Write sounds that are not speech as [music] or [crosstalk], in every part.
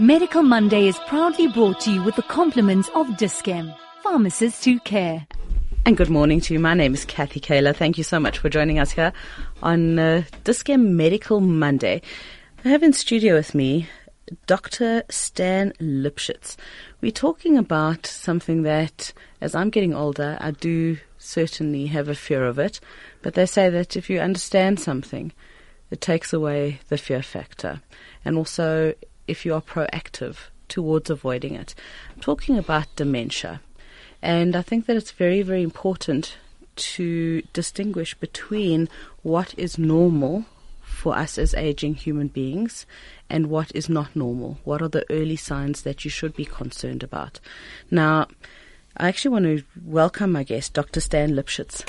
Medical Monday is proudly brought to you with the compliments of Dis-Chem, pharmacists who care. And good morning to you. My name is Kathy Kayla. Thank you so much for joining us here on uh, Dis-Chem Medical Monday. I have in studio with me Dr. Stan Lipshitz. We're talking about something that, as I'm getting older, I do certainly have a fear of it. But they say that if you understand something, it takes away the fear factor. And also, if you are proactive towards avoiding it. I'm talking about dementia. And I think that it's very, very important to distinguish between what is normal for us as aging human beings and what is not normal. What are the early signs that you should be concerned about? Now, I actually want to welcome my guest, Dr. Stan Lipshitz.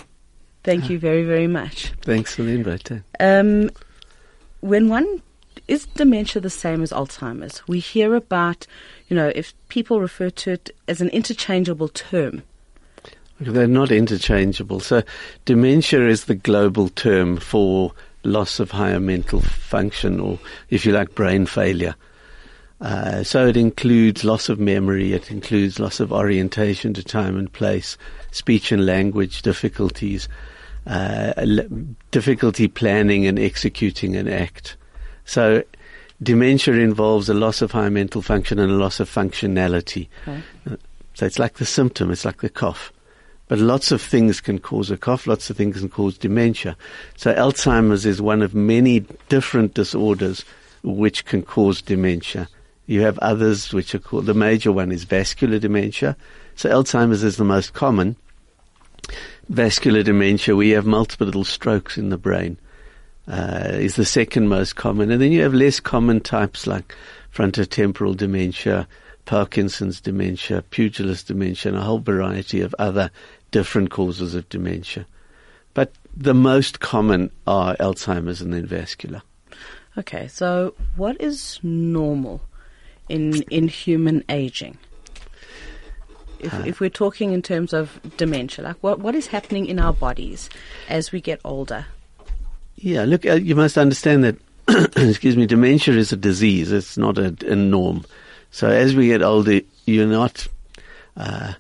Thank you very, very much. Thanks for the invite. Um, when one is dementia the same as Alzheimer's? We hear about, you know, if people refer to it as an interchangeable term. They're not interchangeable. So, dementia is the global term for loss of higher mental function, or if you like, brain failure. Uh, so it includes loss of memory, it includes loss of orientation to time and place, speech and language difficulties, uh, difficulty planning and executing an act. So dementia involves a loss of high mental function and a loss of functionality. Okay. Uh, so it's like the symptom, it's like the cough. But lots of things can cause a cough, lots of things can cause dementia. So Alzheimer's is one of many different disorders which can cause dementia. You have others which are called, the major one is vascular dementia. So Alzheimer's is the most common. Vascular dementia, we have multiple little strokes in the brain, uh, is the second most common. And then you have less common types like frontotemporal dementia, Parkinson's dementia, pugilist dementia, and a whole variety of other different causes of dementia. But the most common are Alzheimer's and then vascular. Okay, so what is normal in in human aging? If, uh, if we're talking in terms of dementia, like what what is happening in our bodies as we get older? Yeah, look, uh, you must understand that. [clears throat] excuse me, dementia is a disease. It's not a, a norm. So as we get older, you're not uh,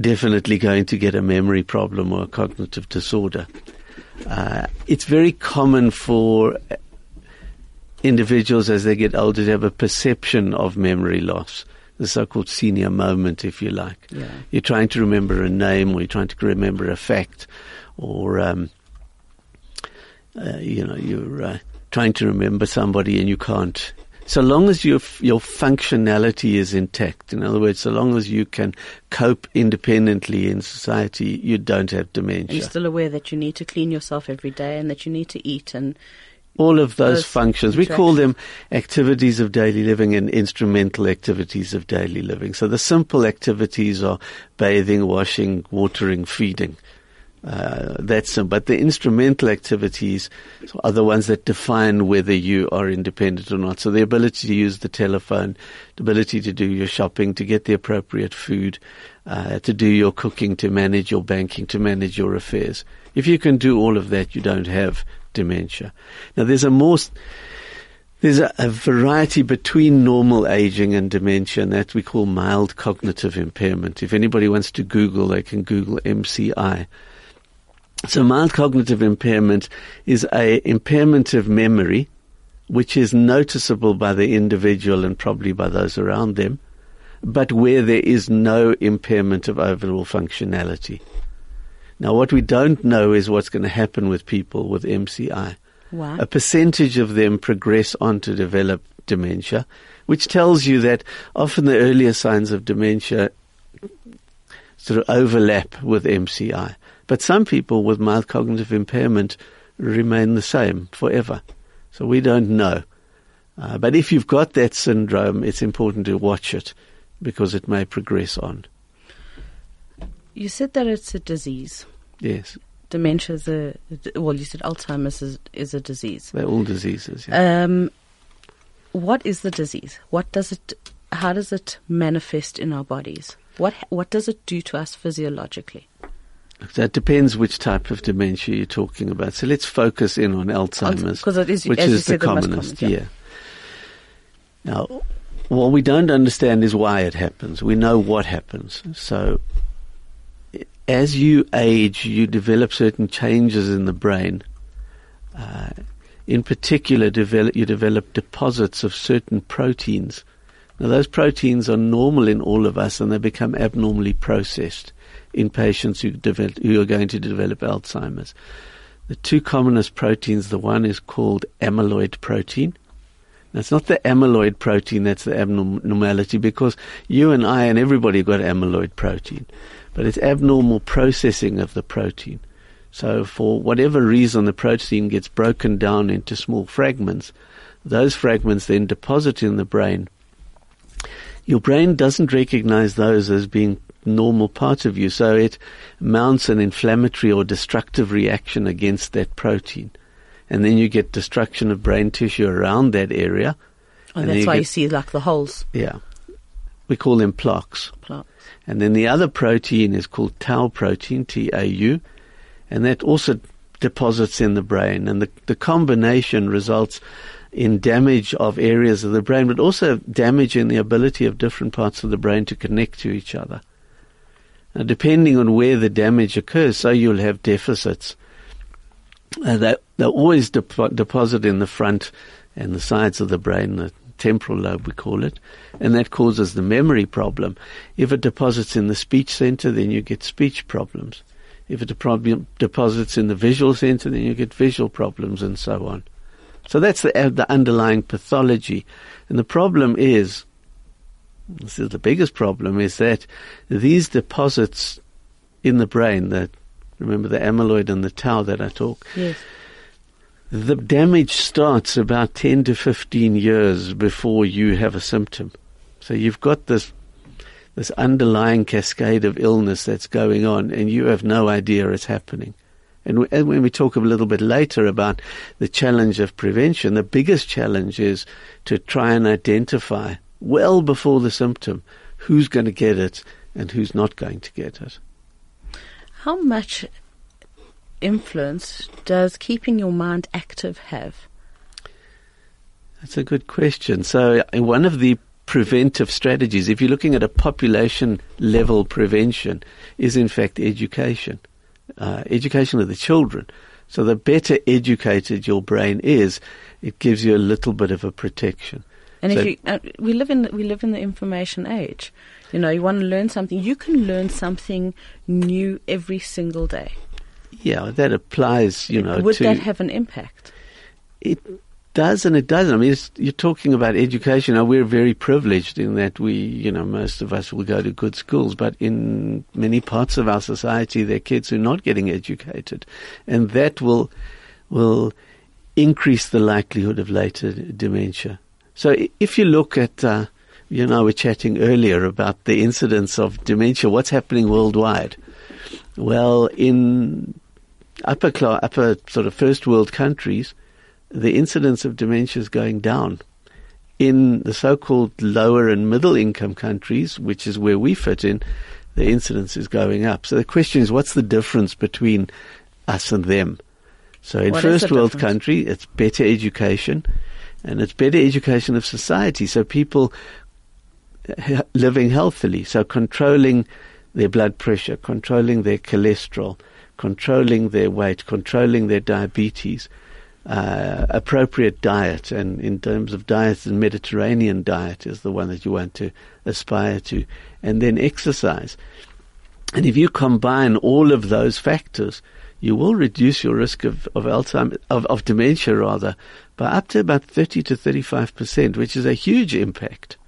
definitely going to get a memory problem or a cognitive disorder. Uh, it's very common for individuals as they get older to have a perception of memory loss, the so-called senior moment, if you like. Yeah. You're trying to remember a name, or you're trying to remember a fact, or um, uh, you know you're uh, trying to remember somebody and you can't so long as your your functionality is intact, in other words, so long as you can cope independently in society, you don't have dementia. You're still aware that you need to clean yourself every day and that you need to eat and all of those, those functions. We call them activities of daily living and instrumental activities of daily living. So the simple activities are bathing, washing, watering, feeding. Uh, that's but the instrumental activities are the ones that define whether you are independent or not. So the ability to use the telephone, the ability to do your shopping, to get the appropriate food, uh, to do your cooking, to manage your banking, to manage your affairs. If you can do all of that, you don't have dementia. Now there's a more there's a, a, variety between normal aging and dementia, and that we call mild cognitive impairment. If anybody wants to Google, they can Google MCI. So mild cognitive impairment is a impairment of memory, which is noticeable by the individual and probably by those around them, but where there is no impairment of overall functionality. Now, what we don't know is what's going to happen with people with MCI. Wow. A percentage of them progress on to develop dementia, which tells you that often the earlier signs of dementia sort of overlap with MCI. But some people with mild cognitive impairment remain the same forever. So we don't know. Uh, but if you've got that syndrome, it's important to watch it because it may progress on. You said that it's a disease. Yes. Dementia is a, well, you said Alzheimer's is, is a disease. They're all diseases, yeah. Um, what is the disease? What does it, how does it manifest in our bodies? What, what does it do to us physiologically? That depends which type of dementia you're talking about. So let's focus in on Alzheimer's, it is, which is the commonest. Yeah. yeah. Now, what we don't understand is why it happens. We know what happens. So, as you age, you develop certain changes in the brain. Uh, in particular, develop, you develop deposits of certain proteins. Now, those proteins are normal in all of us, and they become abnormally processed in patients who, develop, who are going to develop Alzheimer's. The two commonest proteins, the one is called amyloid protein, it's not the amyloid protein that's the abnormality because you and I and everybody got amyloid protein, but it's abnormal processing of the protein. So, for whatever reason, the protein gets broken down into small fragments. Those fragments then deposit in the brain. Your brain doesn't recognize those as being normal parts of you, so it mounts an inflammatory or destructive reaction against that protein and then you get destruction of brain tissue around that area. Oh, that's you why get, you see like the holes. Yeah. We call them plaques. Plaques. And then the other protein is called tau protein, T-A-U, and that also deposits in the brain. And the, the combination results in damage of areas of the brain, but also damage in the ability of different parts of the brain to connect to each other. Now, depending on where the damage occurs, so you'll have deficits uh, they, they always dep- deposit in the front and the sides of the brain, the temporal lobe we call it, and that causes the memory problem. If it deposits in the speech center, then you get speech problems. If it deposits in the visual center, then you get visual problems and so on. So that's the, uh, the underlying pathology. And the problem is, this is the biggest problem, is that these deposits in the brain, that Remember the amyloid and the tau that I talk? Yes. The damage starts about 10 to 15 years before you have a symptom. So you've got this this underlying cascade of illness that's going on, and you have no idea it's happening. And, and when we talk a little bit later about the challenge of prevention, the biggest challenge is to try and identify well before the symptom who's going to get it and who's not going to get it. How much influence does keeping your mind active have? That's a good question. So, uh, one of the preventive strategies, if you're looking at a population level prevention, is in fact education, uh, education of the children. So, the better educated your brain is, it gives you a little bit of a protection. And so if you, uh, we live in we live in the information age. You know, you want to learn something, you can learn something new every single day. Yeah, that applies, you know. Would that have an impact? It does and it doesn't. I mean, you're talking about education. Now, we're very privileged in that we, you know, most of us will go to good schools, but in many parts of our society, there are kids who are not getting educated. And that will, will increase the likelihood of later dementia. So if you look at, uh, you know, we are chatting earlier about the incidence of dementia. What's happening worldwide? Well, in upper class, upper sort of first world countries, the incidence of dementia is going down. In the so-called lower and middle income countries, which is where we fit in, the incidence is going up. So the question is, what's the difference between us and them? So in what first world difference? country, it's better education and it's better education of society. So people living healthily, so controlling their blood pressure, controlling their cholesterol, controlling their weight, controlling their diabetes, uh, appropriate diet, and in terms of diet, the Mediterranean diet is the one that you want to aspire to, and then exercise. And if you combine all of those factors, you will reduce your risk of, of Alzheimer's, of, of dementia rather, by up to about 30 to 35%, which is a huge impact.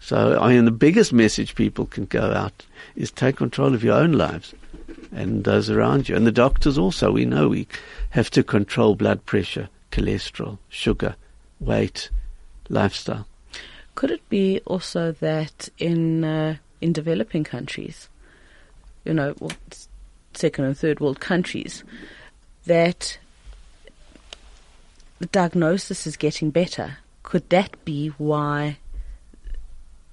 So, I mean, the biggest message people can go out is take control of your own lives and those around you. And the doctors also, we know we have to control blood pressure, cholesterol, sugar, weight, lifestyle. Could it be also that in uh, in developing countries, you know, well, second and third world countries, that the diagnosis is getting better? Could that be why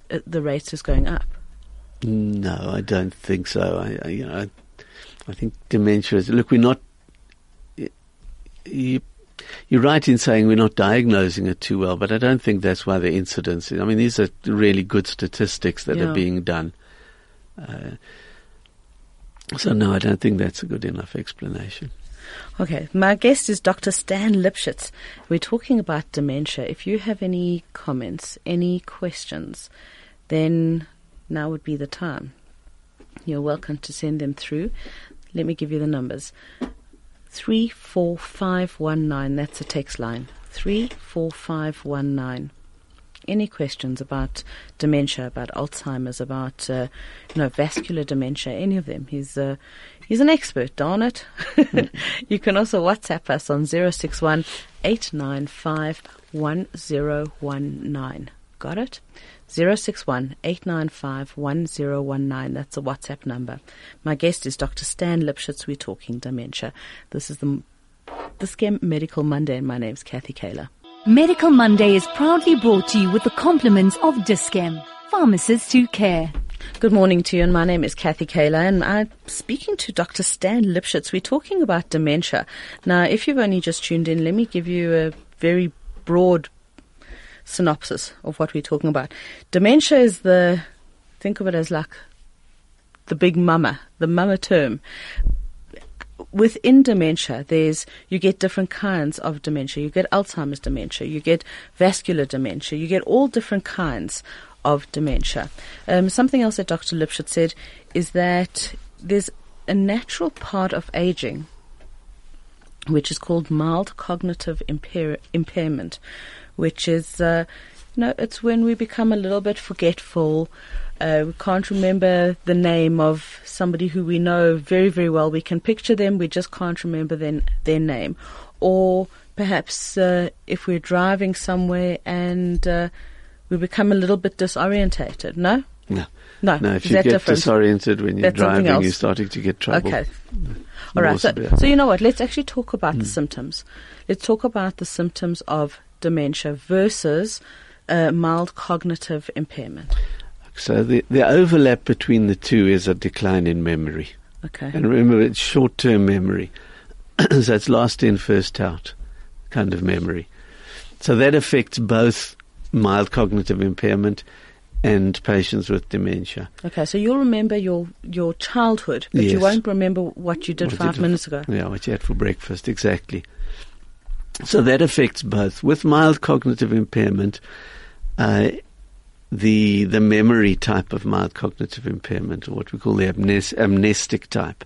uh, the rate is going up? No, I don't think so. I, I you know, I, I, think dementia is. Look, we're not. You You're right in saying we're not diagnosing it too well, but I don't think that's why the incidence. Is. I mean, these are really good statistics that Yeah. are being done. Uh, so no, I don't think that's a good enough explanation. Okay, my guest is Dr. Stan Lipshitz. We're talking about dementia. If you have any comments, any questions, then now would be the time. You're welcome to send them through. Let me give you the numbers. 34519, that's a text line. 34519. Any questions about dementia, about Alzheimer's, about uh, you know vascular dementia, any of them? He's uh, he's an expert, darn it. [laughs] you can also WhatsApp us on 061 895 1019. Got it? 061 895 1019. That's a WhatsApp number. My guest is Dr. Stan Lipshitz. We're talking dementia. This is the, the Scam Medical Monday, and my name's Kathy Kaler. Medical Monday is proudly brought to you with the compliments of Dis-Chem, pharmacists who care. Good morning to you, and my name is Kathy Kaler, and I'm speaking to Dr. Stan Lipshitz. We're talking about dementia. Now, if you've only just tuned in, let me give you a very broad synopsis of what we're talking about. Dementia is the, think of it as like the big mama, the mama term. Within dementia, there's you get different kinds of dementia. You get Alzheimer's dementia, you get vascular dementia, you get all different kinds of dementia. Um, something else that Dr. Lipshitz said is that there's a natural part of aging which is called mild cognitive impair- impairment, which is, uh, you know, it's when we become a little bit forgetful. Uh, we can't remember the name of somebody who we know very, very well. We can picture them, we just can't remember their, their name. Or perhaps uh, if we're driving somewhere and uh, we become a little bit disorientated. No? No. No. No, if is you that get different? disoriented when you're That's driving, you're starting to get trouble. Okay. All right. So, so you know what? Let's actually talk about Hmm. the symptoms. Let's talk about the symptoms of dementia versus uh, mild cognitive impairment. So the, the overlap between the two is a decline in memory. Okay. And remember, it's short-term memory. [clears throat] so it's last in, first out kind of memory. So that affects both mild cognitive impairment and patients with dementia. Okay. So you'll remember your your childhood, but you won't remember what you did What five did- minutes ago. Yeah, what you had for breakfast, exactly. So that affects both. With mild cognitive impairment, uh, the the memory type of mild cognitive impairment, or what we call the amnes- amnestic type,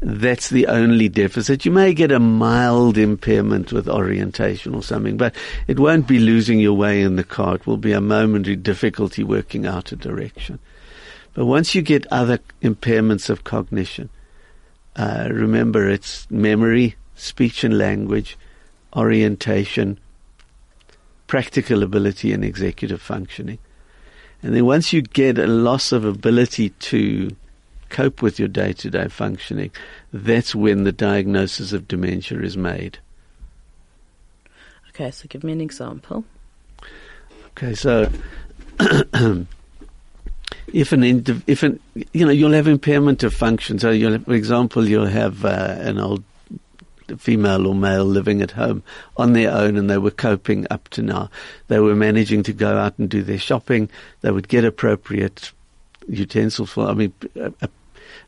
that's the only deficit. You may get a mild impairment with orientation or something, but it won't be losing your way in the car. It will be a momentary difficulty working out a direction. But once you get other impairments of cognition, uh, remember it's memory, speech and language, orientation, practical ability, and executive functioning. And then once you get a loss of ability to cope with your day to day functioning, that's when the diagnosis of dementia is made. Okay. So give me an example. Okay, so [clears throat] if an indiv- if an you know you'll have impairment of function. So you'll, for example, you'll have uh, an old female or male living at home on their own, and they were coping up to now. They were managing to go out and do their shopping. They would get appropriate utensils for. I mean.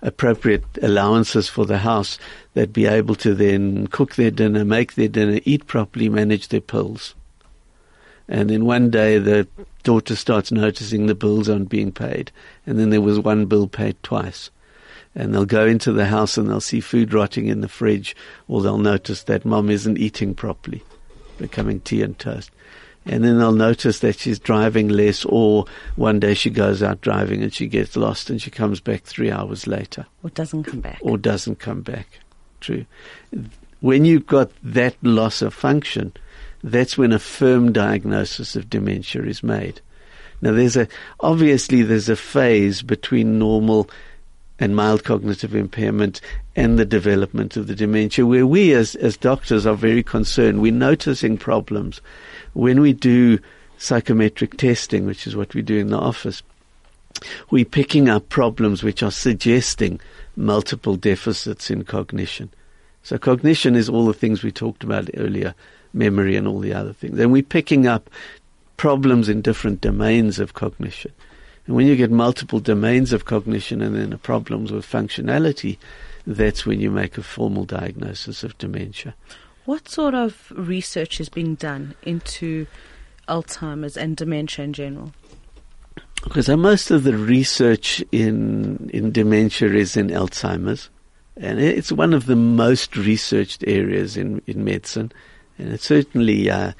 Appropriate allowances for the house, they'd be able to then cook their dinner, make their dinner, eat properly, manage their pills. And then one day the daughter starts noticing the bills aren't being paid. And then there was one bill paid twice. And they'll go into the house and they'll see food rotting in the fridge, or they'll notice that mom isn't eating properly, becoming tea and toast. And then they'll notice that she's driving less, or one day she goes out driving and she gets lost and she comes back three hours later Or doesn't come back. or doesn't come back. True. When you've got that loss of function, that's when a firm diagnosis of dementia is made. Now there's a, obviously there's a phase between normal and mild cognitive impairment and the development of the dementia where we as, as doctors are very concerned. We're noticing problems. When we do psychometric testing, which is what we do in the office, we're picking up problems which are suggesting multiple deficits in cognition. So cognition is all the things we talked about earlier, memory and all the other things. And we're picking up problems in different domains of cognition. And when you get multiple domains of cognition and then problems with functionality, that's when you make a formal diagnosis of dementia. What sort of research is being done into Alzheimer's and dementia in general? Because most of the research in in dementia is in Alzheimer's, and it's one of the most researched areas in in medicine, and it's certainly uh,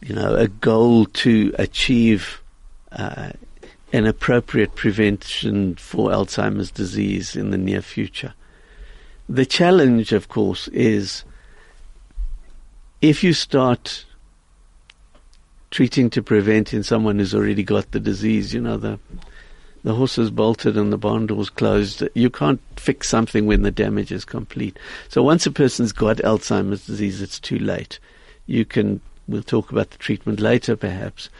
you know a goal to achieve. Uh, an appropriate prevention for Alzheimer's disease in the near future. The challenge, of course, is if you start treating to prevent in someone who's already got the disease, you know, the the horse is bolted and the barn door's closed. You can't fix something when the damage is complete. So once a person's got Alzheimer's disease, it's too late. You can, we'll talk about the treatment later perhaps,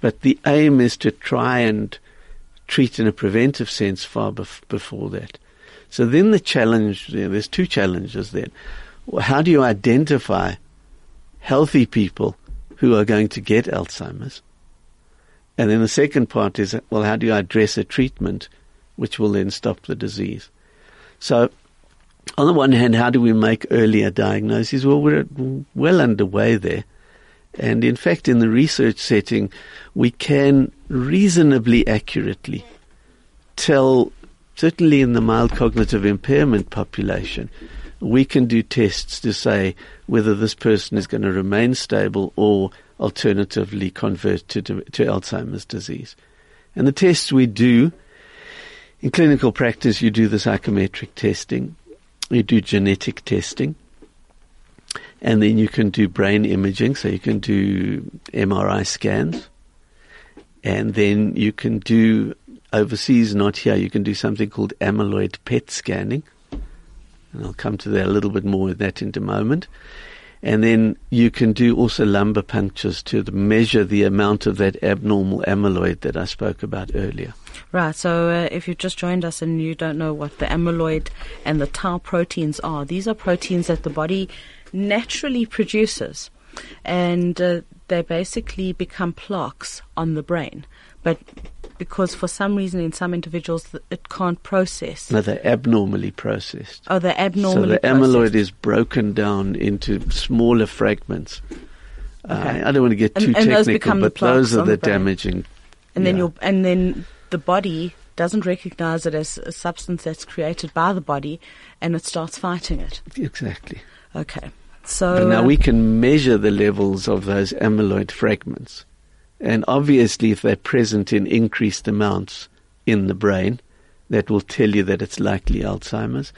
but the aim is to try and treat in a preventive sense far bef- before that. So then the challenge, you know, there's two challenges then. How do you identify healthy people who are going to get Alzheimer's. And then the second part is, well, how do you address a treatment which will then stop the disease? So, on the one hand, how do we make earlier diagnoses? Well, we're well underway there. And in fact, in the research setting, we can reasonably accurately tell, certainly in the mild cognitive impairment population, we can do tests to say whether this person is going to remain stable or alternatively convert to, to, Alzheimer's disease. And the tests we do, in clinical practice, you do the psychometric testing, you do genetic testing, and then you can do brain imaging, so you can do MRI scans, and then you can do overseas, not here, you can do something called amyloid PET scanning, and I'll come to that a little bit more of that in a moment. And then you can do also lumbar punctures to measure the amount of that abnormal amyloid that I spoke about earlier. Right. So uh, if you've just joined us and you don't know what the amyloid and the tau proteins are, these are proteins that the body naturally produces, and uh, they basically become plaques on the brain. But because for some reason in some individuals it can't process. No, they're abnormally processed. Oh, they're abnormally So the processed. amyloid is broken down into smaller fragments. Uh, okay. Uh, I don't want to get too and, and technical, those but those are the, the damaging. And yeah. then you and then the body doesn't recognize it as a substance that's created by the body, and it starts fighting it. Exactly. Okay. So but now we can measure the levels of those amyloid fragments. And obviously, if they're present in increased amounts in the brain, that will tell you that it's likely Alzheimer's.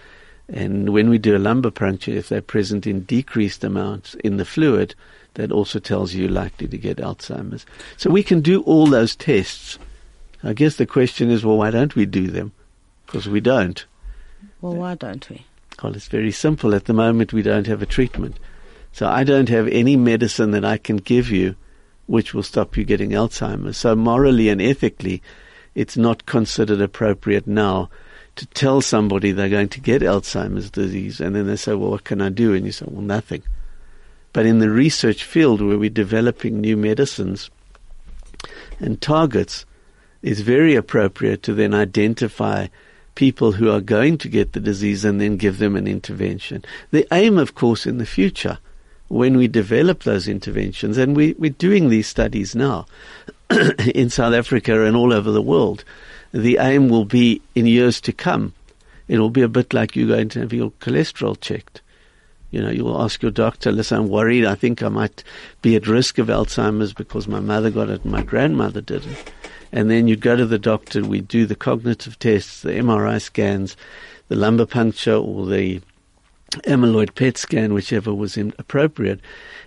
And when we do a lumbar puncture, if they're present in decreased amounts in the fluid, that also tells you likely to get Alzheimer's. So we can do all those tests. I guess the question is, well, why don't we do them? Because we don't. Well, why don't we? Well, it's very simple. At the moment, we don't have a treatment. So I don't have any medicine that I can give you which will stop you getting Alzheimer's. So morally and ethically, it's not considered appropriate now to tell somebody they're going to get Alzheimer's disease and then they say, well, what can I do? And you say, well, nothing. But in the research field where we're developing new medicines and targets, it's very appropriate to then identify people who are going to get the disease and then give them an intervention. The aim, of course, in the future – when we develop those interventions, and we, we're doing these studies now [coughs] in South Africa and all over the world, the aim will be in years to come. It will be a bit like you going to have your cholesterol checked. You know, you'll ask your doctor, listen, I'm worried. I think I might be at risk of Alzheimer's because my mother got it and my grandmother didn't. And then you'd go to the doctor, we'd do the cognitive tests, the MRI scans, the lumbar puncture or the amyloid PET scan, whichever was appropriate.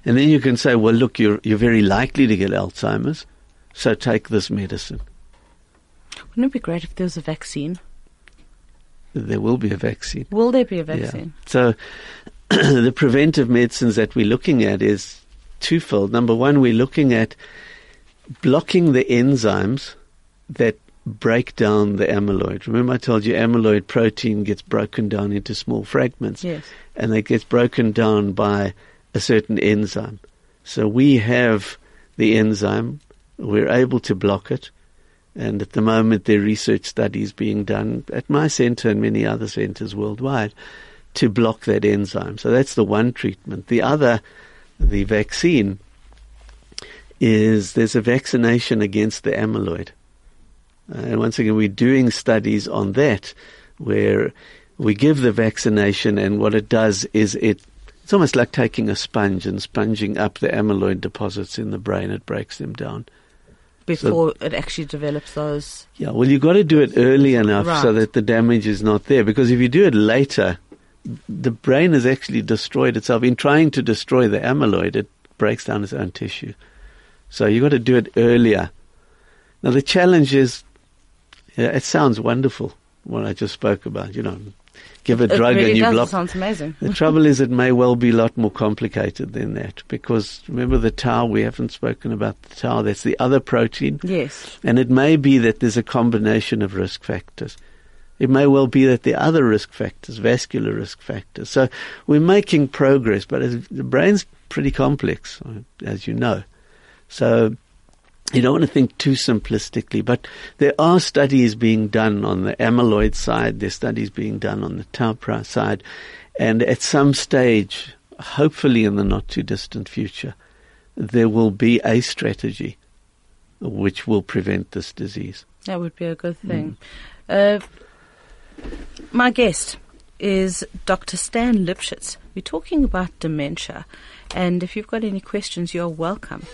And then you can say, well, look, you're, you're very likely to get Alzheimer's, so take this medicine. Wouldn't it be great if there was a vaccine? There will be a vaccine. Will there be a vaccine? Yeah. So [clears throat] the preventive medicines that we're looking at is twofold. Number one, we're looking at blocking the enzymes that break down the amyloid. Remember I told you amyloid protein gets broken down into small fragments. Yes. And it gets broken down by a certain enzyme. So we have the enzyme, we're able to block it, and at the moment there are research studies being done at my center and many other centers worldwide to block that enzyme. So that's the one treatment. The other, the vaccine, is there's a vaccination against the amyloid. Uh, and once again, we're doing studies on that where we give the vaccination and what it does is it it's almost like taking a sponge and sponging up the amyloid deposits in the brain. It breaks them down. Before so, it actually develops those. Yeah, well, you've got to do it early enough right. so that the damage is not there. Because if you do it later, the brain has actually destroyed itself. In trying to destroy the amyloid, it breaks down its own tissue. So you've got to do it earlier. Now, the challenge is yeah, it sounds wonderful, what I just spoke about, you know, give a it drug really and you block. It sounds amazing. The trouble is, it may well be a lot more complicated than that because remember the tau. We haven't spoken about the tau. That's the other protein. Yes. And it may be that there's a combination of risk factors. It may well be that the other risk factors, vascular risk factors. So we're making progress, but the brain's pretty complex, as you know. So you don't want to think too simplistically, but there are studies being done on the amyloid side, there's studies being done on the tau side, and at some stage, hopefully in the not too distant future, there will be a strategy which will prevent this disease. That would be a good thing. Mm. Uh, my guest is Dr. Stan Lipshitz. We're talking about dementia, and if you've got any questions, you're welcome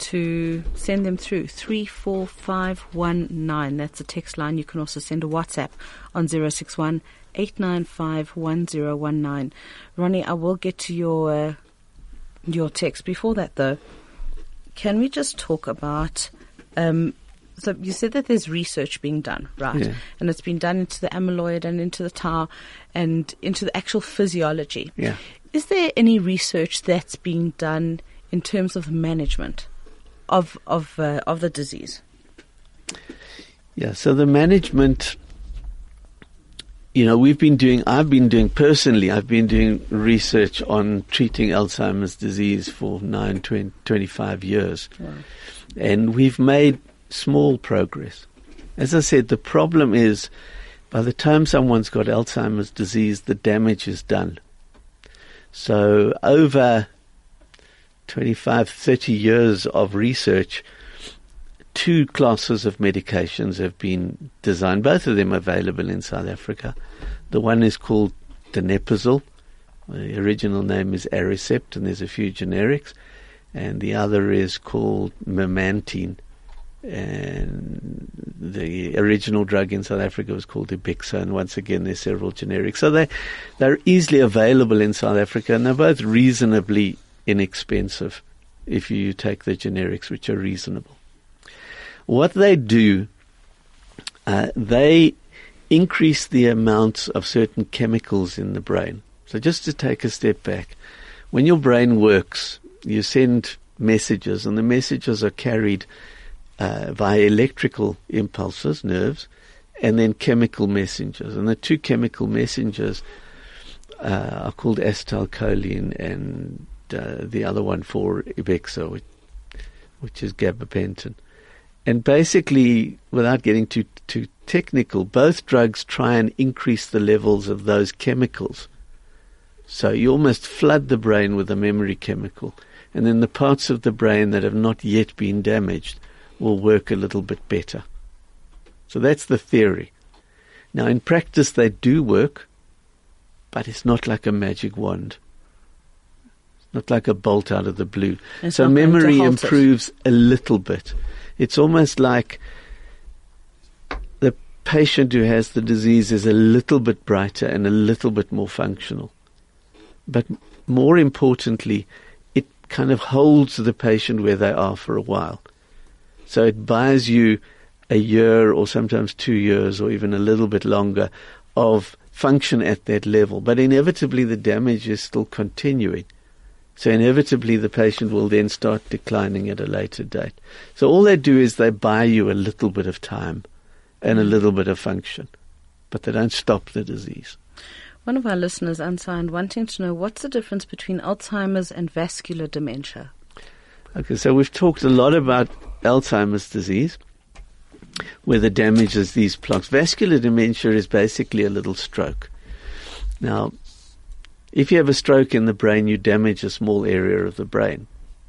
to send them through 34519. That's a text line. You can also send a WhatsApp on 061 895 Ronnie, I will get to your uh, your text. Before that, though, can we just talk about? Um, so you said that there's research being done, right? Yeah. And it's been done into the amyloid and into the tau and into the actual physiology. Yeah. Is there any research that's being done in terms of management? Of of uh, of the disease? Yeah, so the management you know, we've been doing, I've been doing personally, I've been doing research on treating Alzheimer's disease for nine, 20, 25 years. Wow. And we've made small progress. As I said, the problem is by the time someone's got Alzheimer's disease, the damage is done. So over 25, 30 years of research, two classes of medications have been designed, both of them available in South Africa. The one is called donepezil. The original name is Aricept, and there's a few generics. And the other is called memantine. And the original drug in South Africa was called Ebixa, and once again there's several generics. So they, they're easily available in South Africa, and they're both reasonably inexpensive if you take the generics, which are reasonable. What they do, uh, they increase the amounts of certain chemicals in the brain. So just to take a step back, when your brain works, you send messages, and the messages are carried uh, via electrical impulses, nerves, and then chemical messengers. And the two chemical messengers uh, are called acetylcholine and uh, the other one for Ebixa, which, which is gabapentin. And basically, without getting too too technical, both drugs try and increase the levels of those chemicals. So you almost flood the brain with a memory chemical, and then the parts of the brain that have not yet been damaged will work a little bit better. So that's the theory. Now, in practice, they do work, but it's not like a magic wand not like a bolt out of the blue. It's so memory improves it. a little bit. It's almost like the patient who has the disease is a little bit brighter and a little bit more functional. But more importantly, it kind of holds the patient where they are for a while. So it buys you a year or sometimes two years or even a little bit longer of function at that level. But inevitably the damage is still continuing. So inevitably the patient will then start declining at a later date. So all they do is they buy you a little bit of time and a mm. little bit of function, but they don't stop the disease. One of our listeners, unsigned, wanting to know what's the difference between Alzheimer's and vascular dementia. Okay, so we've talked a lot about Alzheimer's disease, where the damage is these plaques. Vascular dementia is basically a little stroke. Now, if you have a stroke in the brain, you damage a small area of the brain.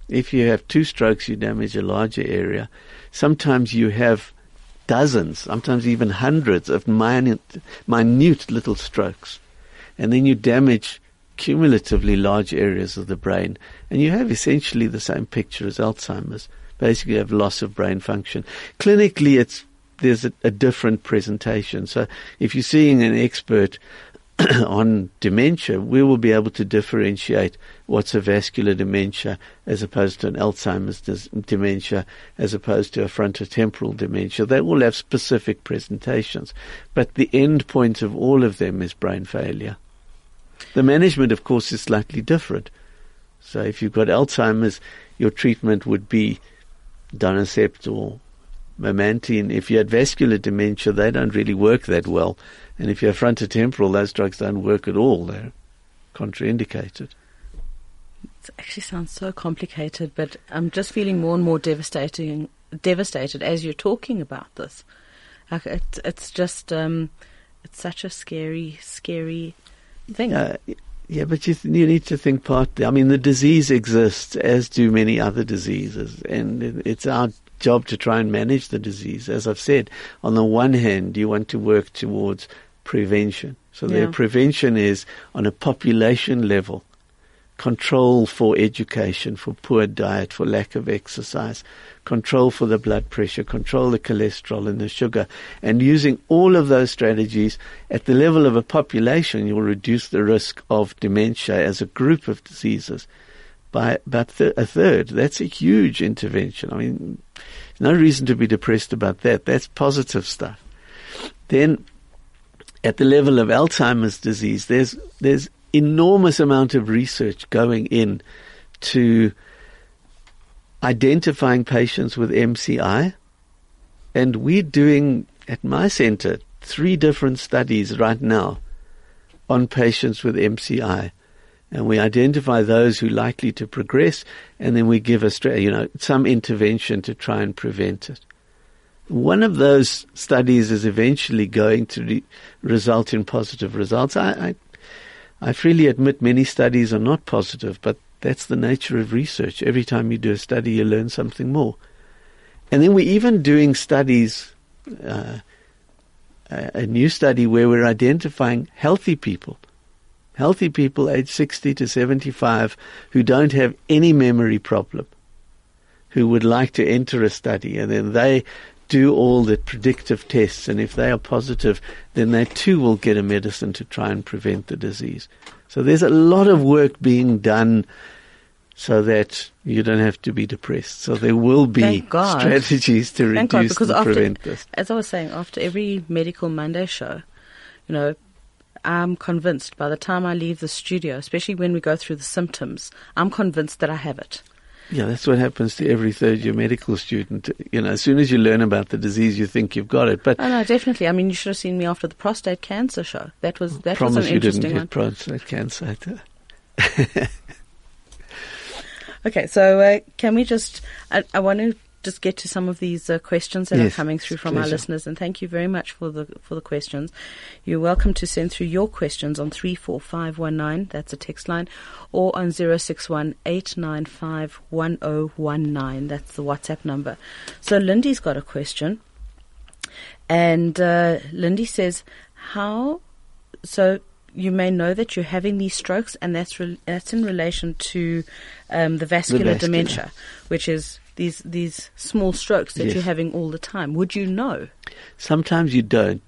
If you have two strokes, you damage a larger area. Sometimes you have dozens, sometimes even hundreds of minute, minute little strokes. And then you damage cumulatively large areas of the brain. And you have essentially the same picture as Alzheimer's. Basically, you have loss of brain function. Clinically, it's there's a, a different presentation. So if you're seeing an expert [clears throat] on dementia, we will be able to differentiate what's a vascular dementia as opposed to an Alzheimer's dis- dementia, as opposed to a frontotemporal dementia. They will have specific presentations, but the end point of all of them is brain failure. The management, of course, is slightly different. So if you've got Alzheimer's, your treatment would be Dianocept or memantine. If you had vascular dementia, they don't really work that well. And if you have frontotemporal, those drugs don't work at all. They're contraindicated. It actually sounds so complicated, but I'm just feeling more and more devastating, devastated as you're talking about this. It, it's just, um, it's such a scary, scary thing. Uh, yeah, but you, th- you need to think partly. I mean, the disease exists, as do many other diseases, and it's our job to try and manage the disease. As I've said, on the one hand, you want to work towards prevention. So yeah. their prevention is on a population level. Control for education, for poor diet, for lack of exercise, control for the blood pressure, control the cholesterol and the sugar. And using all of those strategies at the level of a population, you'll reduce the risk of dementia as a group of diseases by about th- a third. That's a huge intervention. I mean, no reason to be depressed about that. That's positive stuff. Then at the level of Alzheimer's disease, there's there's enormous amount of research going in to identifying patients with MCI, and we're doing at my center three different studies right now on patients with MCI. And we identify those who are likely to progress, and then we give a, you know, some intervention to try and prevent it. One of those studies is eventually going to re- result in positive results. I, I, I freely admit many studies are not positive, but that's the nature of research. Every time you do a study, you learn something more. And then we're even doing studies, uh, a new study where we're identifying healthy people, healthy people aged 60 to 75 who don't have any memory problem, who would like to enter a study, and then they do all the predictive tests, and if they are positive, then they too will get a medicine to try and prevent the disease. So there's a lot of work being done so that you don't have to be depressed. So there will be strategies to Thank reduce God, and after, prevent this. As I was saying, after every Medical Monday show, you know, I'm convinced by the time I leave the studio, especially when we go through the symptoms, I'm convinced that I have it. Yeah, that's what happens to every third year medical student. You know, as soon as you learn about the disease, you think you've got it. But oh no, definitely. I mean, you should have seen me after the prostate cancer show. That was that was an interesting one. prostate cancer. [laughs] okay, so uh, can we just? I, I want to just get to some of these uh, questions that yes, are coming through from pleasure. our listeners, and thank you very much for the for the questions. You're welcome to send through your questions on three four five one nine. That's a text line, or on zero six one eight nine five one zero one nine. That's the WhatsApp number. So Lindy's got a question, and uh, Lindy says, "How?" So you may know that you're having these strokes, and that's re- that's in relation to um, the, vascular the vascular dementia, which is these these small strokes that yes. you're having all the time? Would you know? Sometimes you don't.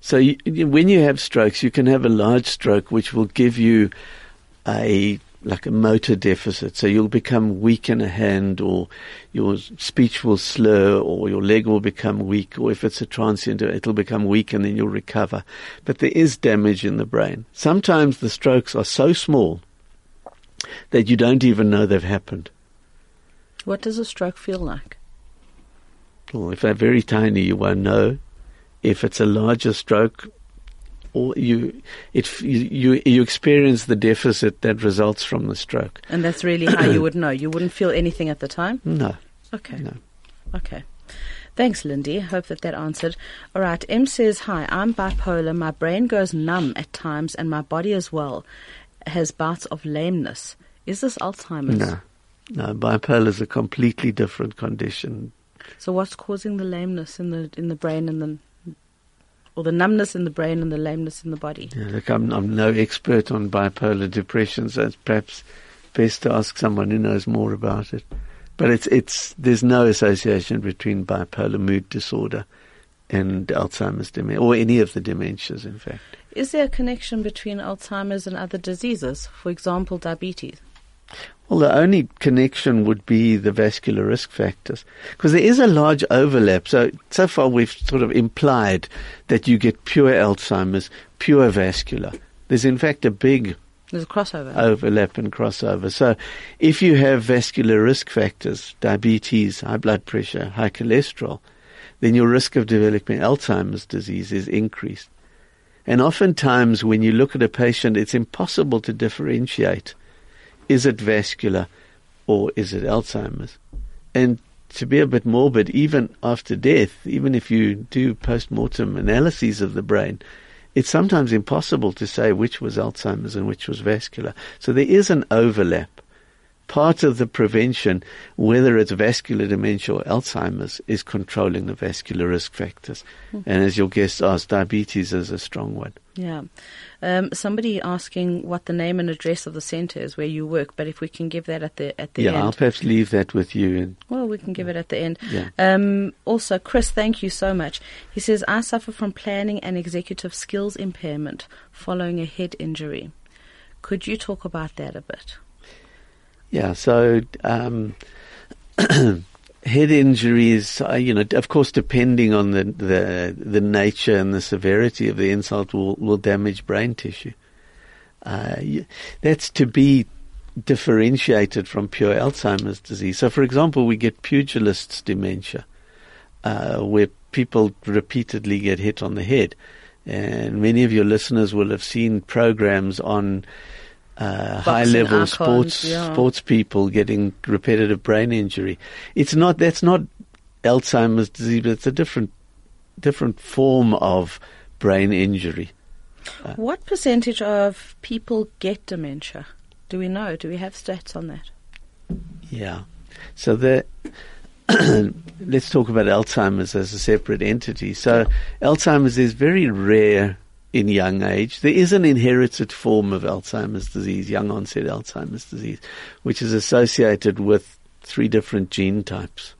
So you, when you have strokes, you can have a large stroke which will give you a like a motor deficit. So you'll become weak in a hand or your speech will slur or your leg will become weak or if it's a transient, it'll become weak and then you'll recover. But there is damage in the brain. Sometimes the strokes are so small that you don't even know they've happened. What does a stroke feel like? Well, if they're very tiny, you won't know. If it's a larger stroke, or you, it, you, you experience the deficit that results from the stroke. And that's really how you [clears throat] would know. You wouldn't feel anything at the time. No. Okay. No. Okay. Thanks, Lindy. Hope that that answered. All right. M says, Hi, I'm bipolar. My brain goes numb at times and my body as well has bouts of lameness. Is this Alzheimer's? No. No, bipolar is a completely different condition. So what's causing the lameness in the in the brain and the or the numbness in the brain and the lameness in the body? Yeah, look, I'm, I'm no expert on bipolar depression, so it's perhaps best to ask someone who knows more about it. But it's it's there's no association between bipolar mood disorder and Alzheimer's dementia, or any of the dementias, in fact. Is there a connection between Alzheimer's and other diseases, for example, diabetes? Well, the only connection would be the vascular risk factors, because there is a large overlap. So, so far we've sort of implied that you get pure Alzheimer's, pure vascular. There's in fact a big There's a crossover. overlap and crossover. So, if you have vascular risk factors, diabetes, high blood pressure, high cholesterol, then your risk of developing Alzheimer's disease is increased. And oftentimes, when you look at a patient, it's impossible to differentiate is it vascular or is it Alzheimer's? And to be a bit morbid, even after death, even if you do post mortem analyses of the brain, it's sometimes impossible to say which was Alzheimer's and which was vascular. So there is an overlap part of the prevention, whether it's vascular dementia or Alzheimer's, is controlling the vascular risk factors. Mm-hmm. And as your guest asked, diabetes is a strong one. Yeah. Um, somebody asking what the name and address of the centre is where you work, but if we can give that at the at the yeah, end. Yeah, I'll perhaps leave that with you. And, well, we can give it at the end. Yeah. Um, also, Chris, thank you so much. He says, I suffer from planning and executive skills impairment following a head injury. Could you talk about that a bit? Yeah, so um, [clears throat] head injuries, uh, you know, of course, depending on the, the the nature and the severity of the insult, will will damage brain tissue. Uh, that's to be differentiated from pure Alzheimer's disease. So, for example, we get pugilists' dementia, uh, where people repeatedly get hit on the head, and many of your listeners will have seen programs on uh, high level sports yeah. sports people getting repetitive brain injury. It's not that's not Alzheimer's disease, but it's a different different form of brain injury. Uh, what percentage of people get dementia? Do we know? Do we have stats on that? Yeah. So the [coughs] let's talk about Alzheimer's as a separate entity. So Alzheimer's is very rare in young age. There is an inherited form of Alzheimer's disease, young onset Alzheimer's disease, which is associated with three different gene types.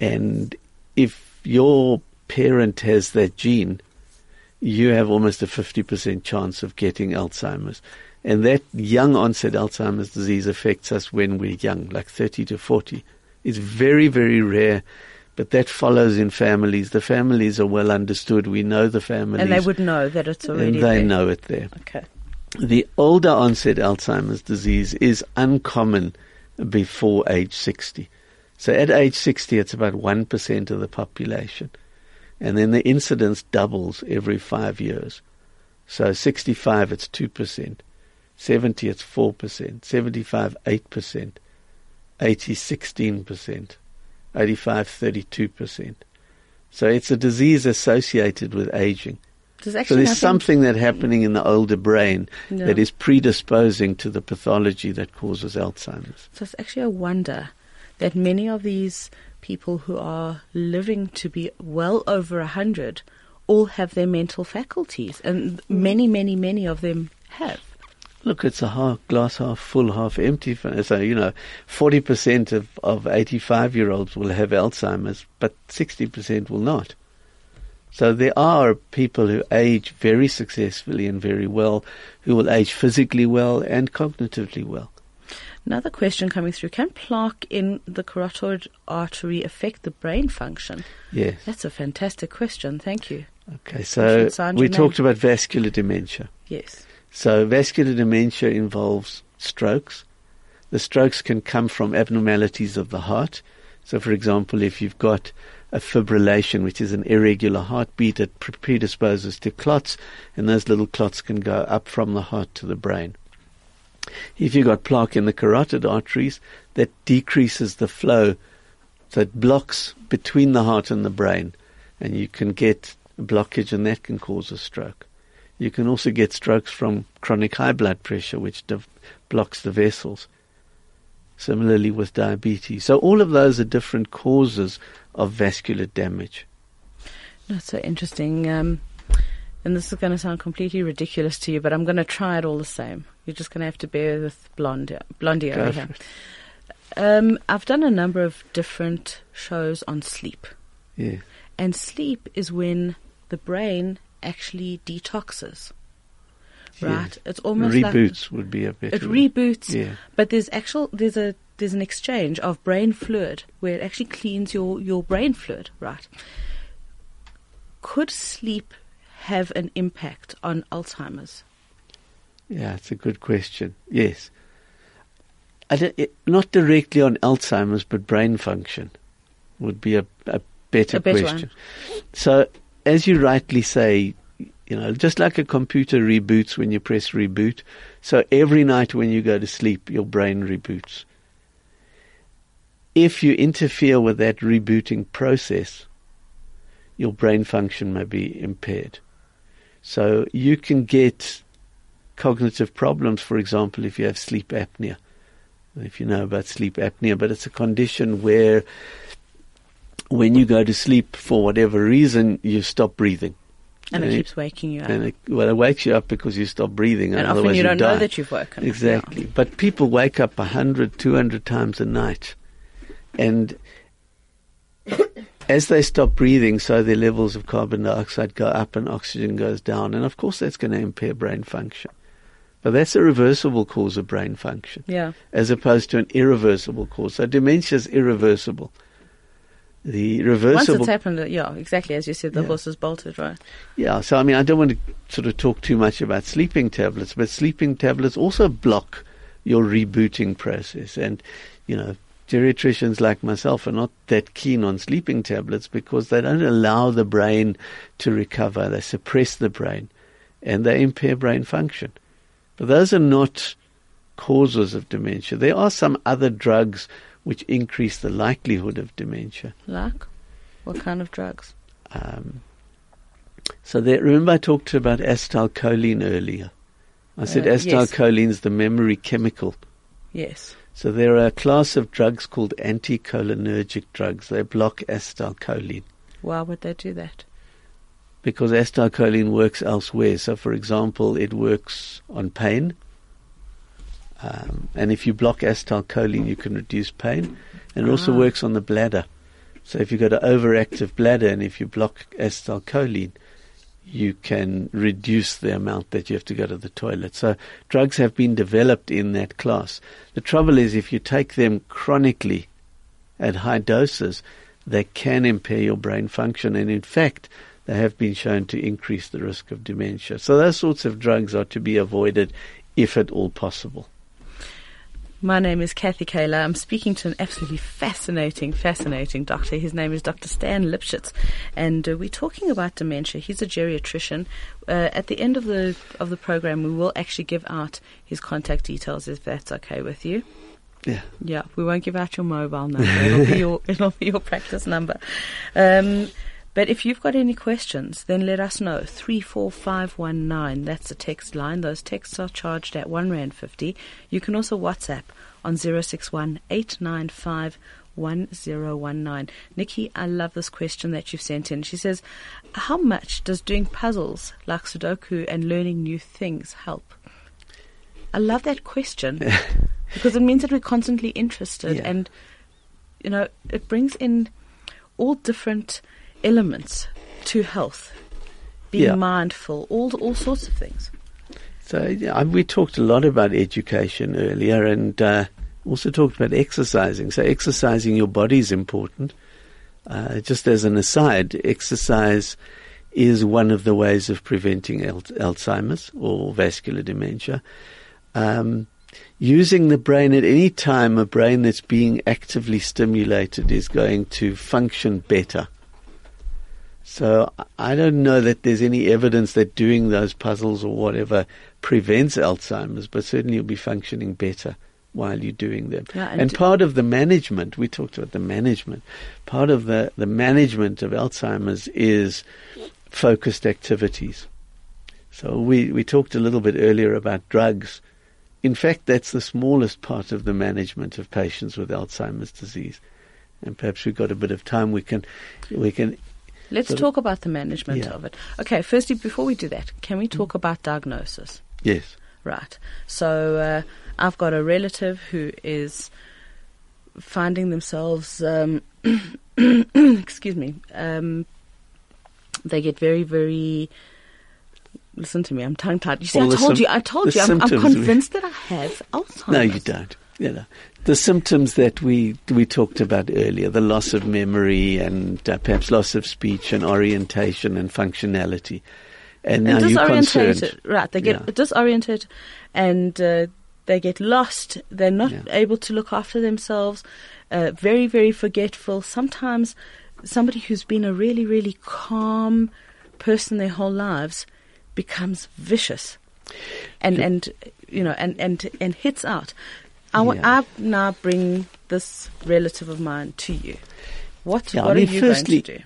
And if your parent has that gene, you have almost a 50% chance of getting Alzheimer's. And that young onset Alzheimer's disease affects us when we're young, like 30 to 40. It's very, very rare but that follows in families. The families are well understood. We know the families. And they would know that it's already And they there. know it there. Okay. The older onset Alzheimer's disease is uncommon before age 60. So at age 60, it's about 1% of the population. And then the incidence doubles every five years. So 65, it's 2%. 70, it's 4%. 75, 8%. 80, 16%. 85, 32%. So it's a disease associated with aging. so there's something that happening in the older brain no. that is predisposing to the pathology that causes Alzheimer's. So it's actually a wonder that many of these people who are living to be well over a hundred all have their mental faculties, and mm. many, many, many of them have look, it's a half, glass half full, half empty. So, you know, 40% of, of 85 year olds will have Alzheimer's, but 60% will not. So there are people who age very successfully and very well, who will age physically well and cognitively well. Another question coming through. Can plaque in the carotid artery affect the brain function? Yes. That's a fantastic question. Thank you. Okay, so we talked about vascular dementia. Yes. So vascular dementia involves strokes. The strokes can come from abnormalities of the heart. So, for example, if you've got a fibrillation, which is an irregular heartbeat. It predisposes to clots, and those little clots can go up from the heart to the brain. If you've got plaque in the carotid arteries, that decreases the flow, it blocks between the heart and the brain, and you can get blockage, and that can cause a stroke. You can also get strokes from chronic high blood pressure, which blocks the vessels. Similarly with diabetes. So all of those are different causes of vascular damage. That's so interesting. Um, and this is going to sound completely ridiculous to you, but I'm going to try it all the same. You're just going to have to bear with Blondie, Blondie over here. Um, I've done a number of different shows on sleep. Yeah. And sleep is when the brain actually detoxes. Right? Yeah. It's almost reboots like would be a better. It reboots. Yeah. But there's actual there's a there's an exchange of brain fluid where it actually cleans your, your brain fluid, right? Could sleep have an impact on Alzheimer's? Yeah, it's a good question. Yes. It, not directly on Alzheimer's, but brain function would be a, a better, a better question. One. So, as you rightly say, you know, just like a computer reboots when you press reboot, so every night when you go to sleep, your brain reboots. If you interfere with that rebooting process, your brain function may be impaired. So you can get cognitive problems, for example, if you have sleep apnea. If you know about sleep apnea, but it's a condition where when you go to sleep for whatever reason, you stop breathing. And, and it eh? keeps waking you up. And it, well, it wakes you up because you stop breathing. And, and often you don't know that you've woken Exactly. Yeah. But people wake up 100, 200 times a night. And as they stop breathing, so their levels of carbon dioxide go up and oxygen goes down. And of course, that's going to impair brain function. But that's a reversible cause of brain function. Yeah. As opposed to an irreversible cause. So dementia is irreversible. The reversible. Once it's happened, uh, yeah, exactly as you said, the Yeah. horse is bolted, right? Yeah, so I mean, I don't want to sort of talk too much about sleeping tablets, but sleeping tablets also block your rebooting process. And, you know, geriatricians like myself are not that keen on sleeping tablets because they don't allow the brain to recover. They suppress the brain and they impair brain function. But those are not causes of dementia. There are some other drugs which increase the likelihood of dementia. Like? What kind of drugs? Um, so there, remember I talked about acetylcholine earlier. I said Uh, yes. acetylcholine is the memory chemical. Yes. So there are a class of drugs called anticholinergic drugs. They block acetylcholine Why would they do that? because acetylcholine works elsewhere. So, for example, it works on pain. Um, and if you block acetylcholine, you can reduce pain. And it also Ah. works on the bladder. So if you've got an overactive bladder and if you block acetylcholine, you can reduce the amount that you have to go to the toilet. So drugs have been developed in that class. The trouble is if you take them chronically at high doses, they can impair your brain function. And in fact, they have been shown to increase the risk of dementia. So those sorts of drugs are to be avoided if at all possible. My name is Kathy Kayla. I'm speaking to an absolutely fascinating, fascinating doctor. His name is Dr. Stan Lipshitz, and uh, we're talking about dementia. He's a geriatrician. Uh, at the end of the of the program, we will actually give out his contact details, if that's okay with you. Yeah. Yeah, we won't give out your mobile number. It'll be your [laughs] it'll be your practice number. Um, but if you've got any questions, then let us know. Three four five one nine. That's the text line. Those texts are charged at one rand fifty. You can also WhatsApp on zero six one eight nine five. 1019. Nikki, I love this question that you've sent in. She says, How much does doing puzzles like Sudoku and learning new things help? I love that question [laughs] because it means that we're constantly interested Yeah. and, you know, it brings in all different elements to health, being Yeah. mindful, all, all sorts of things. So yeah, we talked a lot about education earlier, and uh, also talked about exercising. So exercising your body is important. Uh, just as an aside, exercise is one of the ways of preventing al- Alzheimer's or vascular dementia. Um, using the brain at any time, a brain that's being actively stimulated is going to function better. So I don't know that there's any evidence that doing those puzzles or whatever prevents Alzheimer's, but certainly you'll be functioning better while you're doing them. Yeah, and, and part of the management, we talked about the management, part of the, the management of Alzheimer's is focused activities. So we, we talked a little bit earlier about drugs. In fact, that's the smallest part of the management of patients with Alzheimer's disease. And perhaps we've got a bit of time. We can, we can. Let's talk about the management yeah. of it. Okay, firstly, before we do that, can we talk about diagnosis? Yes. Right. So uh, I've got a relative who is finding themselves, um, [coughs] excuse me, um, they get very, very. Listen to me, I'm tongue tied. You see, I told you, I told you, I'm, I'm, convinced that I have Alzheimer's. [laughs] No, you don't. You know, the symptoms that we we talked about earlier, the loss of memory and uh, perhaps loss of speech and orientation and functionality. And, and disorientated, right? They get yeah. disoriented, and uh, they get lost. They're not yeah. able to look after themselves. Uh, very, very forgetful. Sometimes somebody who's been a really, really calm person their whole lives becomes vicious, and and you know, and and and hits out. I, w- I now bring this relative of mine to you. What, what I mean, are you firstly, going to do?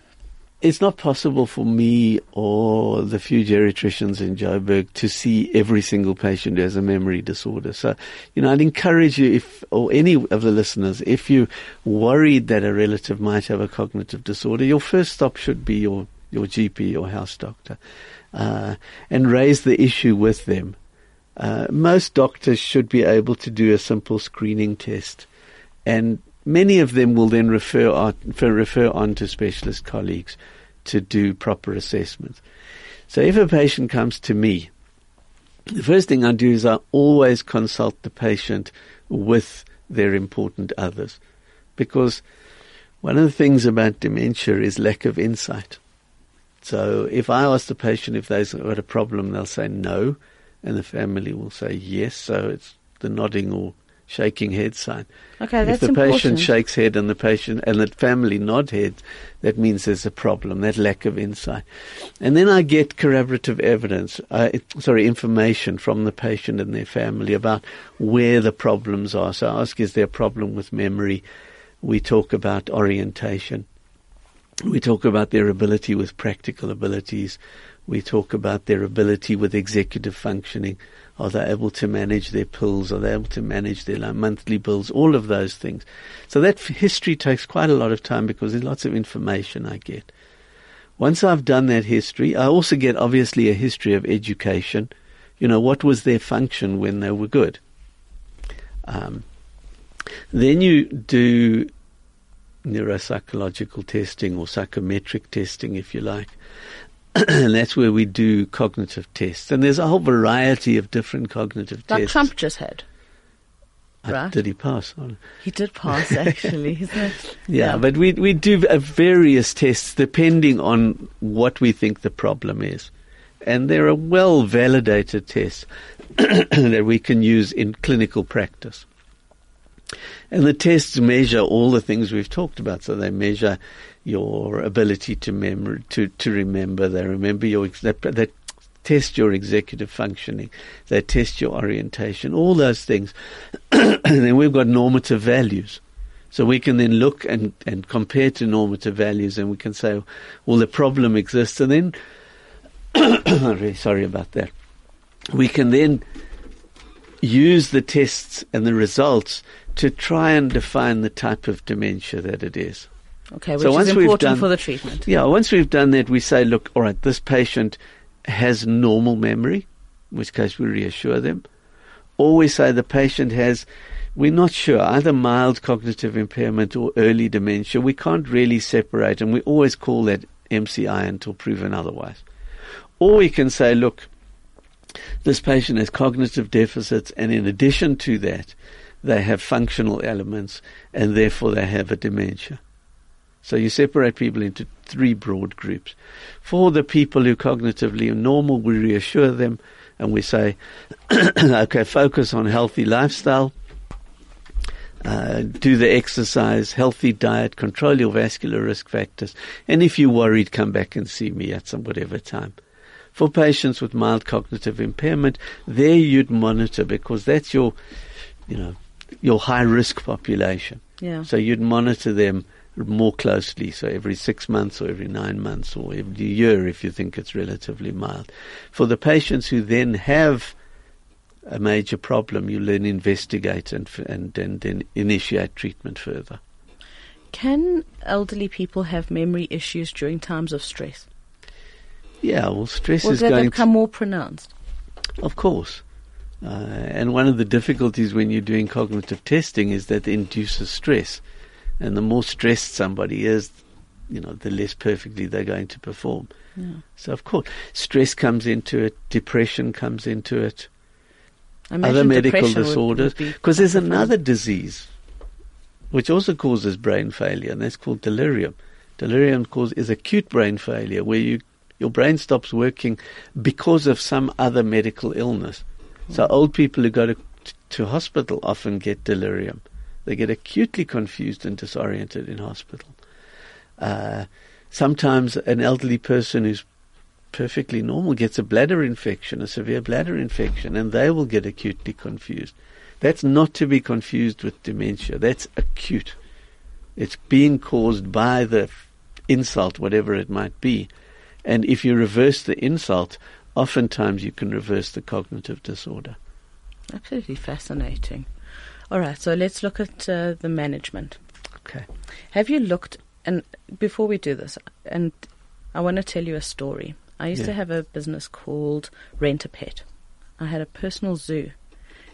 it's not possible for me or the few geriatricians in Joburg to see every single patient who has a memory disorder. So, you know, I'd encourage you if, or any of the listeners, if you're worried that a relative might have a cognitive disorder, your first stop should be your, your GP or house doctor, uh, and raise the issue with them. Uh, most doctors should be able to do a simple screening test and Many of them will then refer on, refer on to specialist colleagues to do proper assessments. So if a patient comes to me, the first thing I do is I always consult the patient with their important others. Because one of the things about dementia is lack of insight. So if I ask the patient if they've got a problem, they'll say no, and the family will say yes. So it's the nodding or shaking head sign. Okay, that's If the important. patient shakes head and the patient and the family nod head, that means there's a problem, that lack of insight. And then I get corroborative evidence, uh, sorry, information from the patient and their family about where the problems are. So I ask, is there a problem with memory? We talk about orientation. We talk about their ability with practical abilities. We talk about their ability with executive functioning. Are they able to manage their pills? Are they able to manage their monthly bills? All of those things. So that history takes quite a lot of time because there's lots of information I get. Once I've done that history, I also get obviously a history of education. You know, what was their function when they were good? Um, then you do neuropsychological testing or psychometric testing, if you like. [clears throat] and that's where we do cognitive tests. And there's a whole variety of different cognitive like tests. Trump just had. Uh, right. Did he pass on? He did pass, [laughs] actually. Yeah, yeah, but we we do various tests depending on what we think the problem is, and there are well validated tests [clears throat] that we can use in clinical practice. And the tests measure all the things we've talked about. So they measure your ability to remember, to, to remember. They remember your, they, test your executive functioning. They test your orientation, all those things. [clears throat] and then we've got normative values. So we can then look and, and compare to normative values and we can say, well, the problem exists. And then, [coughs] really sorry about that. We can then use the tests and the results to try and define the type of dementia that it is. Okay, which so once is important done, for the treatment. Yeah, once we've done that, we say, look, all right, this patient has normal memory, in which case we reassure them. Or we say the patient has, we're not sure, either mild cognitive impairment or early dementia. We can't really separate, and we always call that MCI until proven otherwise. Or we can say, look, this patient has cognitive deficits, and in addition to that, they have functional elements, and therefore they have a dementia. So you separate people into three broad groups. For the people who cognitively are normal, we reassure them and we say, [coughs] okay, focus on healthy lifestyle. uh, do the exercise, healthy diet, control your vascular risk factors, and if you're worried, come back and see me at some whatever time. For patients with mild cognitive impairment, there you'd monitor because that's your, you know, your high risk population. Yeah. So you'd monitor them more closely, so every six months or every nine months or every year if you think it's relatively mild. For the patients who then have a major problem, you then investigate and, and, and then initiate treatment further. Can elderly people have memory issues during times of stress? Yeah, well, stress is going become more pronounced? of course. Uh, and one of the difficulties when you're doing cognitive testing is that it induces stress. And the more stressed somebody is, you know, the less perfectly they're going to perform. Yeah. So, of course, stress comes into it, depression comes into it, other medical disorders. be Because there's another disease which also causes brain failure, and that's called delirium. Delirium cause is acute brain failure, where you your brain stops working because of some other medical illness. So old people who go to to hospital often get delirium. They get acutely confused and disoriented in hospital. Uh, sometimes an elderly person who's perfectly normal gets a bladder infection, a severe bladder infection, and they will get acutely confused. That's not to be confused with dementia. That's acute. It's being caused by the insult, whatever it might be. And if you reverse the insult, oftentimes you can reverse the cognitive disorder. Absolutely fascinating. All right, so let's look at uh, the management. Okay. Have you looked, and before we do this, and I want to tell you a story. I used to have a business called Rent a Pet. I had a personal zoo.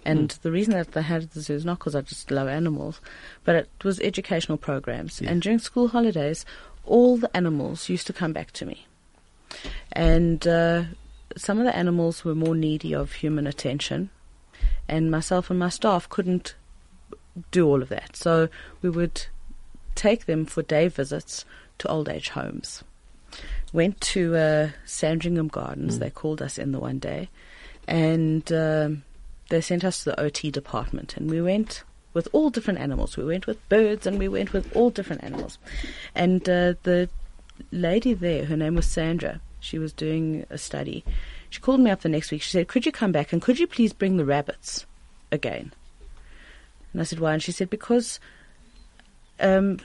And Hmm. the reason that I had the zoo is not because I just love animals, but it was educational programs. Yeah. And during school holidays, all the animals used to come back to me. And uh, some of the animals were more needy of human attention, and myself and my staff couldn't do all of that. So we would take them for day visits to old age homes. Went to uh, Sandringham Gardens. Mm. They called us in the one day, and um, they sent us to the OT department, and we went with all different animals. We went with birds, and we went with all different animals. And uh, the lady there, her name was Sandra. She was doing a study. She called me up the next week. She said, "Could you come back and could you please bring the rabbits again?" And I said, "Why?" And she said, "Because um,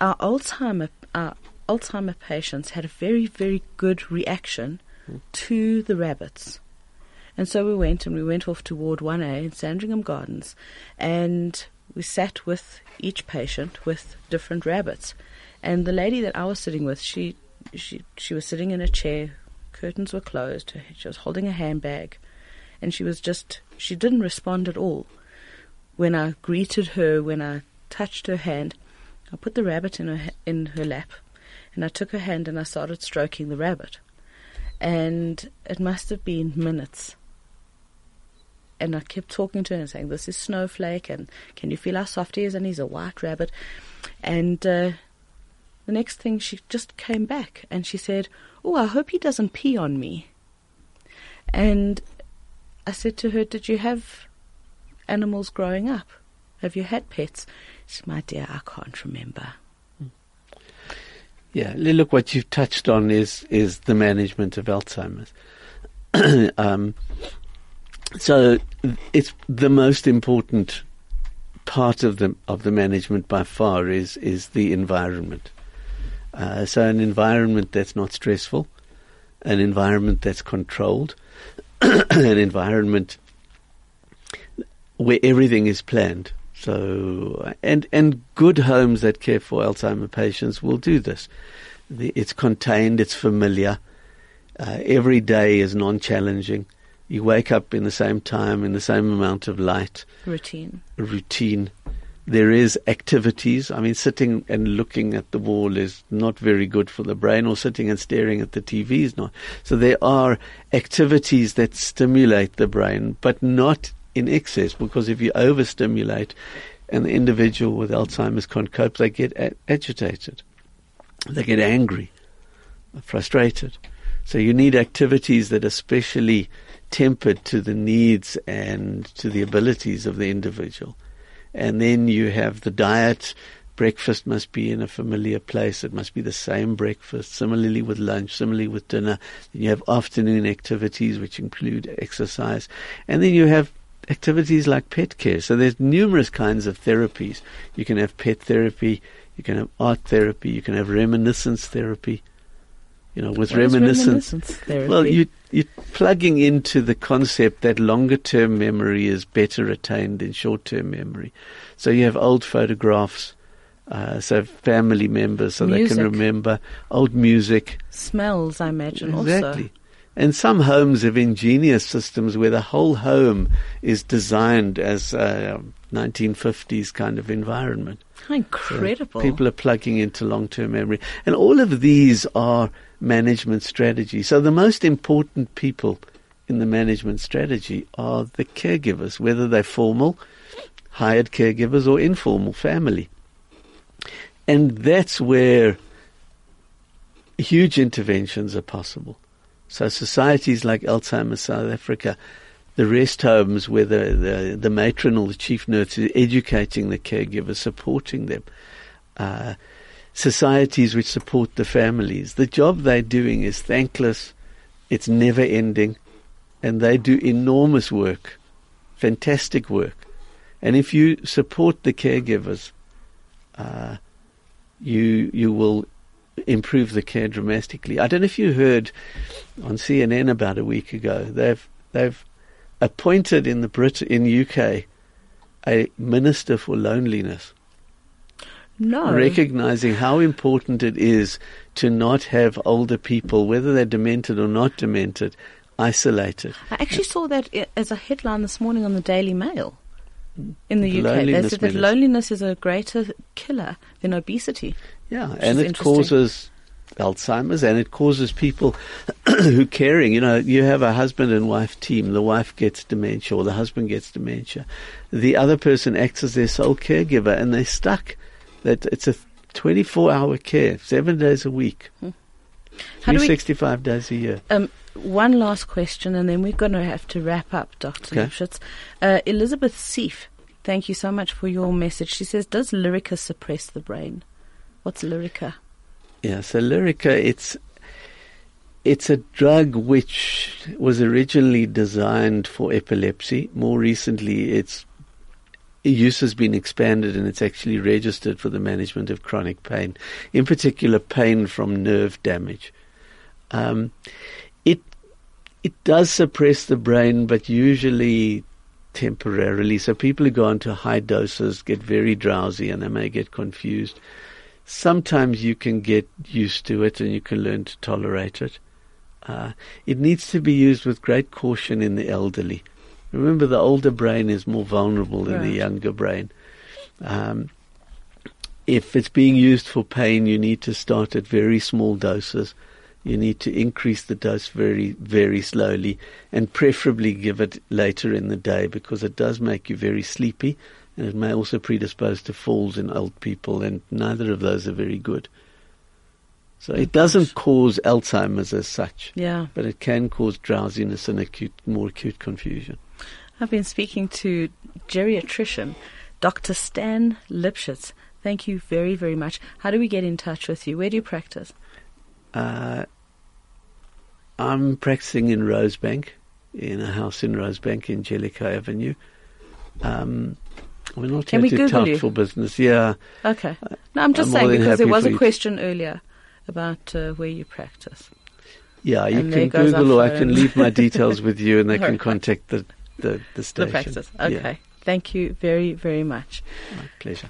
our Alzheimer our Alzheimer patients had a very very good reaction to the rabbits." And so we went and we went off to Ward 1A in Sandringham Gardens and we sat with each patient with different rabbits. And the lady that I was sitting with, she she she was sitting in a chair, curtains were closed, she was holding a handbag, and she was just she didn't respond at all. When I greeted her, when I touched her hand, I put the rabbit in her in her lap, and I took her hand and I started stroking the rabbit. And it must have been minutes and I kept talking to her and saying, "This is Snowflake, and can you feel how soft he is? And he's a white rabbit." And uh, the next thing, she just came back and she said, "Oh, I hope he doesn't pee on me." And I said to her, "Did you have animals growing up? Have you had pets?" She said, "My dear, I can't remember." Yeah, l- look, what you've touched on is is the management of Alzheimer's. [coughs] um, so it's the most important part of the of the management by far is is the environment. Uh, so an environment that's not stressful, an environment that's controlled, [coughs] an environment where everything is planned. So, and and good homes that care for Alzheimer patients will do this. The, it's contained, it's familiar. Uh, every day is non-challenging. You wake up in the same time, in the same amount of light, Routine. routine. There is activities. I mean, sitting and looking at the wall is not very good for the brain, or sitting and staring at the TV is not. So there are activities that stimulate the brain, but not in excess, because if you overstimulate, the individual with Alzheimer's can't cope, they get agitated, they get angry, frustrated. So you need activities that are specially tempered to the needs and to the abilities of the individual. And then you have the diet. Breakfast must be in a familiar place. It must be the same breakfast. Similarly with lunch, similarly with dinner. Then you have afternoon activities which include exercise. And then you have activities like pet care. So there's numerous kinds of therapies. You can have pet therapy, you can have art therapy, you can have reminiscence therapy. You know, with reminiscence, reminiscence well, you you're plugging into the concept that longer term memory is better retained than short term memory. So you have old photographs, uh, so family members, so music. they can remember old music. Smells, I imagine, exactly. also. And some homes have ingenious systems where the whole home is designed as a 1950s kind of environment. How incredible. So people are plugging into long-term memory. And all of these are management strategy. So the most important people in the management strategy are the caregivers, whether they're formal, hired caregivers or informal family. And that's where huge interventions are possible. So societies like Alzheimer's South Africa, the rest homes where the, the, the matron or the chief nurse is educating the caregivers, supporting them. Uh, societies which support the families. The job they're doing is thankless. It's never ending. And they do enormous work, fantastic work. And if you support the caregivers, uh, you you will improve the care dramatically. I don't know if you heard on CNN about a week ago. They've they've appointed in the Brit in UK a minister for loneliness. No. Recognizing how important it is to not have older people, whether they're demented or not demented, isolated. I actually saw that as a headline this morning on the Daily Mail in the, UK. They said that loneliness is a greater killer than obesity. Yeah, and it causes Alzheimer's and it causes people [coughs] who caring. You know, you have a husband and wife team. The wife gets dementia or the husband gets dementia. The other person acts as their sole caregiver and they're stuck. That it's a 24 hour care, seven days a week, How do we 365 days a year. Um, one last question, and then we're going to have to wrap up, Dr. Okay. Lipshitz. Uh, Elizabeth Seif, thank you so much for your message. She says, Does Lyrica suppress the brain? What's Lyrica? Yeah, so Lyrica, it's it's a drug which was originally designed for epilepsy. More recently, its use has been expanded and it's actually registered for the management of chronic pain, in particular pain from nerve damage. Um, it it does suppress the brain, but usually temporarily. So people who go on to high doses get very drowsy and they may get confused. Sometimes you can get used to it and you can learn to tolerate it. Uh, it needs to be used with great caution in the elderly. Remember, the older brain is more vulnerable than the younger brain. Um, if it's being used for pain, you need to start at very small doses. You need to increase the dose very, very slowly and preferably give it later in the day because it does make you very sleepy and it may also predispose to falls in old people and neither of those are very good. So it doesn't cause Alzheimer's as such, Yeah. but it can cause drowsiness and acute, more acute confusion. I've been speaking to geriatrician Dr. Stan Lipshitz. Thank you very, very much. How do we get in touch with you? Where do you practice? Uh, I'm practicing in Rosebank, in a house in Rosebank in Jellicoe Avenue. Um, we're not Can here we to Google you? for business. Yeah, Okay. No, I'm just I'm saying because there was a question earlier about uh, where you practice. yeah. You And can Google, or I can leave my details with you, and [laughs] they can contact the the, the The station. practice. Yeah, Okay. Thank you very, very much. my pleasure.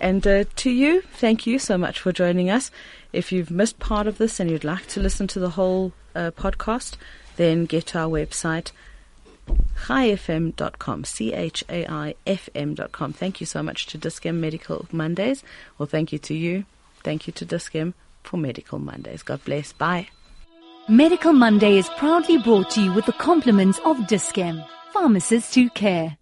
And uh, to you, thank you so much for joining us. If you've missed part of this and you'd like to listen to the whole uh, podcast, then get to our website, chaifm.com, C-H-A-I-F-M.com. Thank you so much to Dis-Chem Medical Mondays. Well, thank you to you. Thank you to Dis-Chem for Medical Mondays. God bless. Bye. Medical Monday is proudly brought to you with the compliments of Dis-Chem, pharmacists who care.